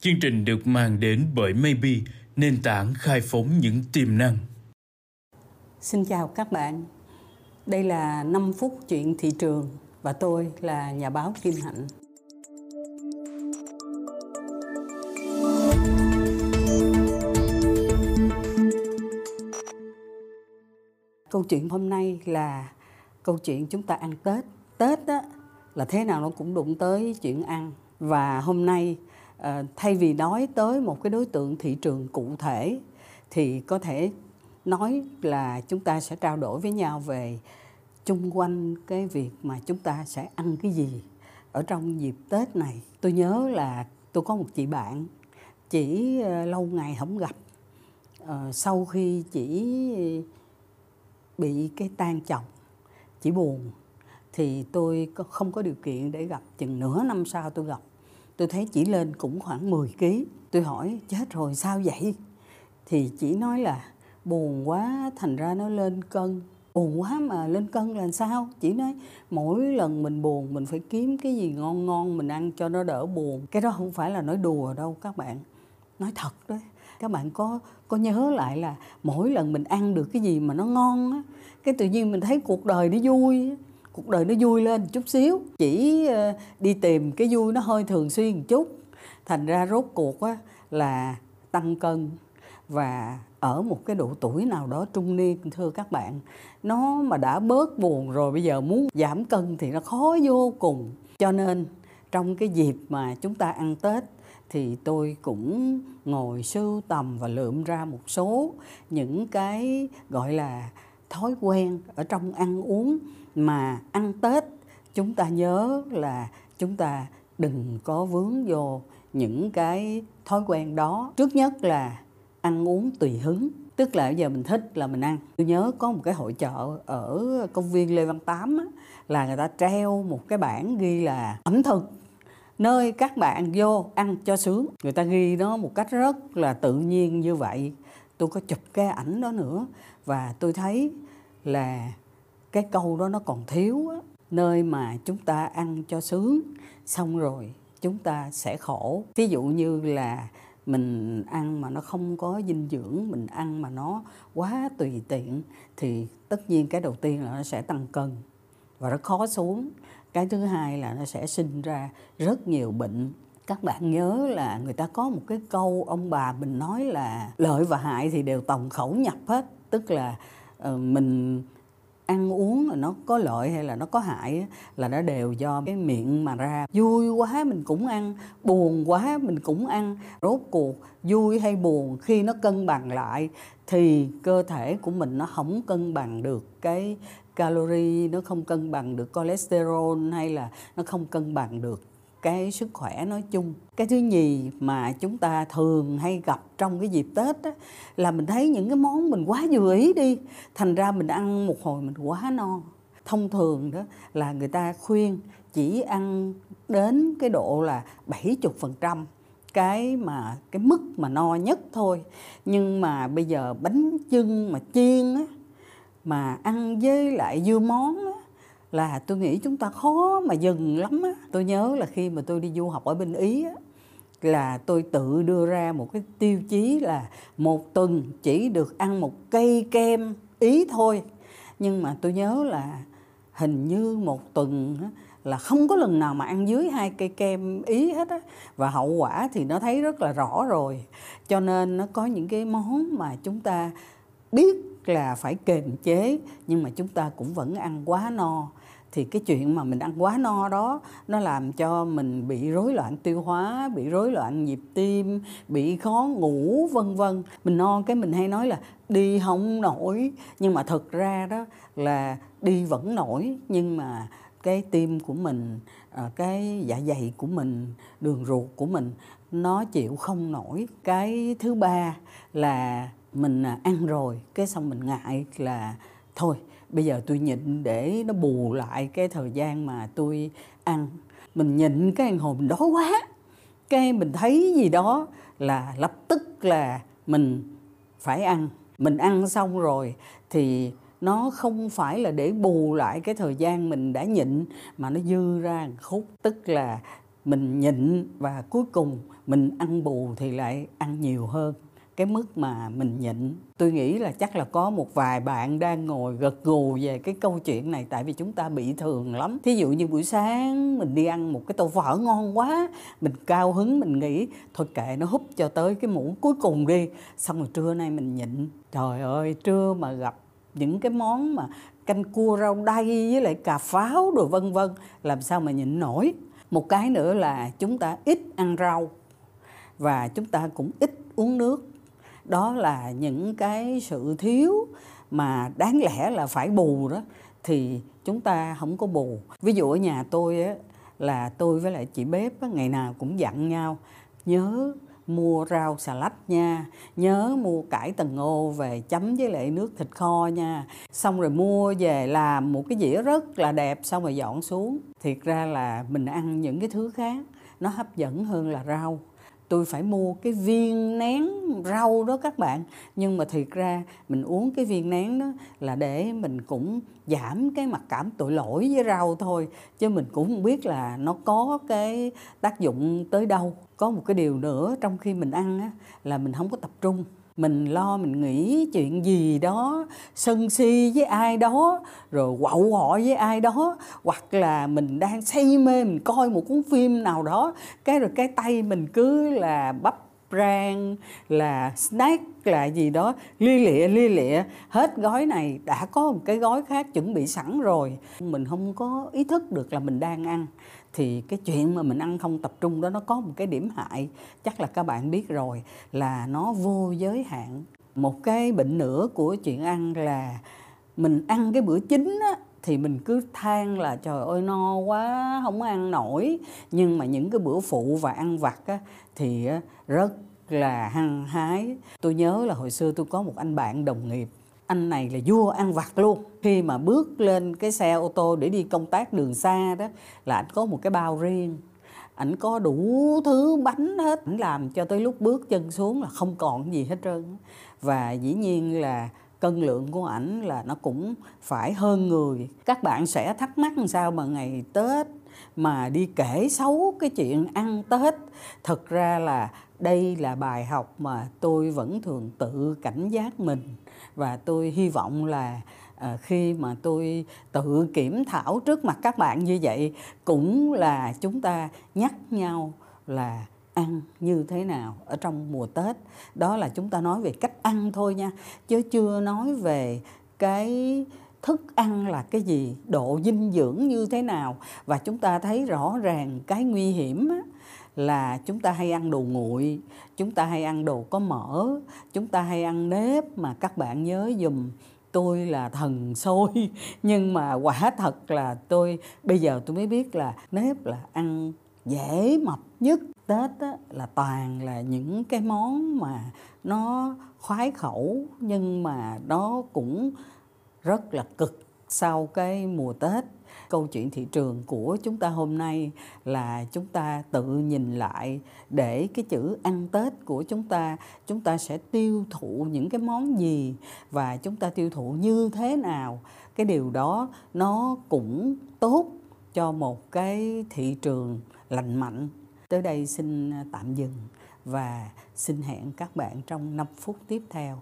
Chương trình được mang đến bởi Maybe, nền tảng khai phóng những tiềm năng. Xin chào các bạn. Đây là 5 phút chuyện thị trường và tôi là nhà báo Kim Hạnh. Câu chuyện hôm nay là câu chuyện chúng ta ăn Tết. Tết á, là thế nào nó cũng đụng tới chuyện ăn. Và hôm nay Ờ, thay vì nói tới một cái đối tượng thị trường cụ thể, thì có thể nói là chúng ta sẽ trao đổi với nhau về chung quanh cái việc mà chúng ta sẽ ăn cái gì ở trong dịp Tết này. Tôi nhớ là tôi có một chị bạn, chỉ ờ, lâu ngày không gặp ờ, sau khi chỉ bị cái tan chồng, chỉ buồn, thì tôi không có điều kiện để gặp chừng nửa năm sau tôi gặp tôi thấy chỉ lên cũng khoảng 10 kg tôi hỏi, chết rồi, sao vậy? Thì chỉ nói là, buồn quá, thành ra nó lên cân. Buồn quá mà lên cân là sao? Chỉ nói, mỗi lần mình buồn, mình phải kiếm cái gì ngon ngon mình ăn cho nó đỡ buồn. Cái đó không phải là nói đùa đâu các bạn. Nói thật đấy các bạn có có nhớ lại là mỗi lần mình ăn được cái gì mà nó ngon á, cái tự nhiên mình thấy cuộc đời nó vui cuộc đời nó vui lên chút xíu. Chỉ ờ, đi tìm cái vui nó hơi thường xuyên một chút. Thành ra rốt cuộc á là tăng cân và ở một cái độ tuổi nào đó trung niên, thưa các bạn, nó mà đã bớt buồn rồi bây giờ muốn giảm cân thì nó khó vô cùng. Cho nên trong cái dịp mà chúng ta ăn tết thì tôi cũng ngồi sưu tầm và lượm ra một số những cái, gọi là, thói quen ở trong ăn uống mà ăn tết chúng ta nhớ là chúng ta đừng có vướng vô những cái thói quen đó. Trước nhất là ăn uống tùy hứng tức là bây giờ mình thích là mình ăn. Tôi nhớ có một cái hội chợ ở công viên lê văn tám á, là người ta treo một cái bảng ghi là ẩm thực nơi các bạn vô ăn cho sướng. Người ta ghi nó một cách rất là tự nhiên như vậy. Tôi có chụp cái ảnh đó nữa và tôi thấy là cái câu đó nó còn thiếu á. Nơi mà chúng ta ăn cho sướng, xong rồi chúng ta sẽ khổ. Ví dụ như là mình ăn mà nó không có dinh dưỡng, mình ăn mà nó quá tùy tiện, thì tất nhiên cái đầu tiên là nó sẽ tăng cân và rất khó xuống. Cái thứ hai là nó sẽ sinh ra rất nhiều bệnh. Các bạn nhớ là người ta có một cái câu ông bà mình nói là lợi và hại thì đều tổng khẩu nhập hết tức là ờ, mình ăn uống là nó có lợi hay là nó có hại là nó đều do cái miệng mà ra. Vui quá mình cũng ăn, buồn quá mình cũng ăn. Rốt cuộc vui hay buồn khi nó cân bằng lại thì cơ thể của mình nó không cân bằng được cái calorie, nó không cân bằng được cholesterol hay là nó không cân bằng được cái sức khỏe nói chung. Cái thứ nhì mà chúng ta thường hay gặp trong cái dịp tết đó, là mình thấy những cái món mình quá vừa ý đi thành ra mình ăn một hồi mình quá no. Thông thường đó là người ta khuyên chỉ ăn đến cái độ là 70% cái mà cái mức mà no nhất thôi. Nhưng mà bây giờ bánh chưng mà chiên á mà ăn với lại dưa món là tôi nghĩ chúng ta khó mà dừng lắm á. Tôi nhớ là khi mà tôi đi du học ở bên ý á, là tôi tự đưa ra một cái tiêu chí là một tuần chỉ được ăn một cây kem ý thôi. Nhưng mà tôi nhớ là hình như một tuần là không có lần nào mà ăn dưới hai cây kem ý hết á. Và hậu quả thì nó thấy rất là rõ rồi. Cho nên nó có những cái món mà chúng ta biết là phải kềm chế, nhưng mà chúng ta cũng vẫn ăn quá no thì cái chuyện mà mình ăn quá no đó, nó làm cho mình bị rối loạn tiêu hóa, bị rối loạn nhịp tim, bị khó ngủ, vân vân. Mình no cái mình hay nói là đi không nổi. Nhưng mà thực ra đó là đi vẫn nổi, nhưng mà cái tim của mình ờ, cái dạ dày của mình, đường ruột của mình, nó chịu không nổi. Cái thứ ba là mình à, ăn rồi, cái xong mình ngại là thôi bây giờ tôi nhịn để nó bù lại cái thời gian mà tôi ăn. Mình nhịn cái ăn hồn đó đói quá. Cái mình thấy gì đó là lập tức là mình phải ăn. Mình ăn xong rồi thì nó không phải là để bù lại cái thời gian mình đã nhịn, mà nó dư ra khúc. Tức là mình nhịn và cuối cùng mình ăn bù thì lại ăn nhiều hơn cái mức mà mình nhịn. Tôi nghĩ là chắc là có một vài bạn đang ngồi gật gù về cái câu chuyện này, tại vì chúng ta bị thường lắm. Thí dụ như buổi sáng mình đi ăn một cái tô phở ngon quá, mình cao hứng, mình nghĩ, thôi kệ, nó húp cho tới cái muỗng cuối cùng đi. Xong rồi trưa nay mình nhịn. Trời ơi, trưa mà gặp những cái món mà canh cua rau đay với lại cà pháo rồi vân vân, làm sao mà nhịn nổi. Một cái nữa là chúng ta ít ăn rau và chúng ta cũng ít uống nước đó là những cái sự thiếu mà đáng lẽ là phải bù đó thì chúng ta không có bù. Ví dụ ở nhà tôi á là tôi với lại chị bếp á, ngày nào cũng dặn nhau nhớ mua rau xà lách nha nhớ mua cải tầng ngô về chấm với lại nước thịt kho nha. Xong rồi mua về làm một cái dĩa rất là đẹp xong rồi dọn xuống. Thiệt ra là mình ăn những cái thứ khác nó hấp dẫn hơn là rau tôi phải mua cái viên nén rau đó các bạn. Nhưng mà thiệt ra mình uống cái viên nén đó là để mình cũng giảm cái mặc cảm tội lỗi với rau thôi. Chứ mình cũng không biết là nó có cái tác dụng tới đâu. Có một cái điều nữa trong khi mình ăn á, là mình không có tập trung mình lo, mình nghĩ chuyện gì đó, sân si với ai đó, rồi quậu họ với ai đó, hoặc là mình đang say mê, mình coi một cuốn phim nào đó, cái rồi cái tay mình cứ là bắp brand là snack là gì đó. Lia lịa lia lịa. Hết gói này đã có một cái gói khác chuẩn bị sẵn rồi. Mình không có ý thức được là mình đang ăn. Thì cái chuyện mà mình ăn không tập trung đó nó có một cái điểm hại. Chắc là các bạn biết rồi là nó vô giới hạn. Một cái bệnh nữa của chuyện ăn là mình ăn cái bữa chính á, thì mình cứ than là trời ơi no quá không ăn nổi. Nhưng mà những cái bữa phụ và ăn vặt á, thì rất là hăng hái. Tôi nhớ là hồi xưa tôi có một anh bạn đồng nghiệp anh này là vua ăn vặt luôn. Khi mà bước lên cái xe ô tô để đi công tác đường xa đó là anh có một cái bao riêng. Ảnh có đủ thứ bánh hết ảnh làm cho tới lúc bước chân xuống là không còn gì hết trơn và dĩ nhiên là cân lượng của ảnh là nó cũng phải hơn người. Các bạn sẽ thắc mắc làm sao mà ngày tết mà đi kể xấu cái chuyện ăn tết. Thật ra là đây là bài học mà tôi vẫn thường tự cảnh giác mình. Và tôi hy vọng là à, khi mà tôi tự kiểm thảo trước mặt các bạn như vậy cũng là chúng ta nhắc nhau là ăn như thế nào ở trong mùa Tết. Đó là chúng ta nói về cách ăn thôi nha, chứ chưa nói về cái thức ăn là cái gì, độ dinh dưỡng như thế nào và chúng ta thấy rõ ràng cái nguy hiểm á, là chúng ta hay ăn đồ nguội, chúng ta hay ăn đồ có mỡ, chúng ta hay ăn nếp mà các bạn nhớ dùm tôi là thần xôi nhưng mà quả thật là tôi bây giờ tôi mới biết là nếp là ăn dễ mập nhất. Tết á, là toàn là những cái món mà nó khoái khẩu nhưng mà nó cũng rất là cực sau cái mùa tết. Câu chuyện thị trường của chúng ta hôm nay là chúng ta tự nhìn lại để cái chữ ăn tết của chúng ta chúng ta sẽ tiêu thụ những cái món gì và chúng ta tiêu thụ như thế nào. Cái điều đó nó cũng tốt cho một cái thị trường lành mạnh tới đây xin à, tạm dừng và xin hẹn các bạn trong 5 phút tiếp theo.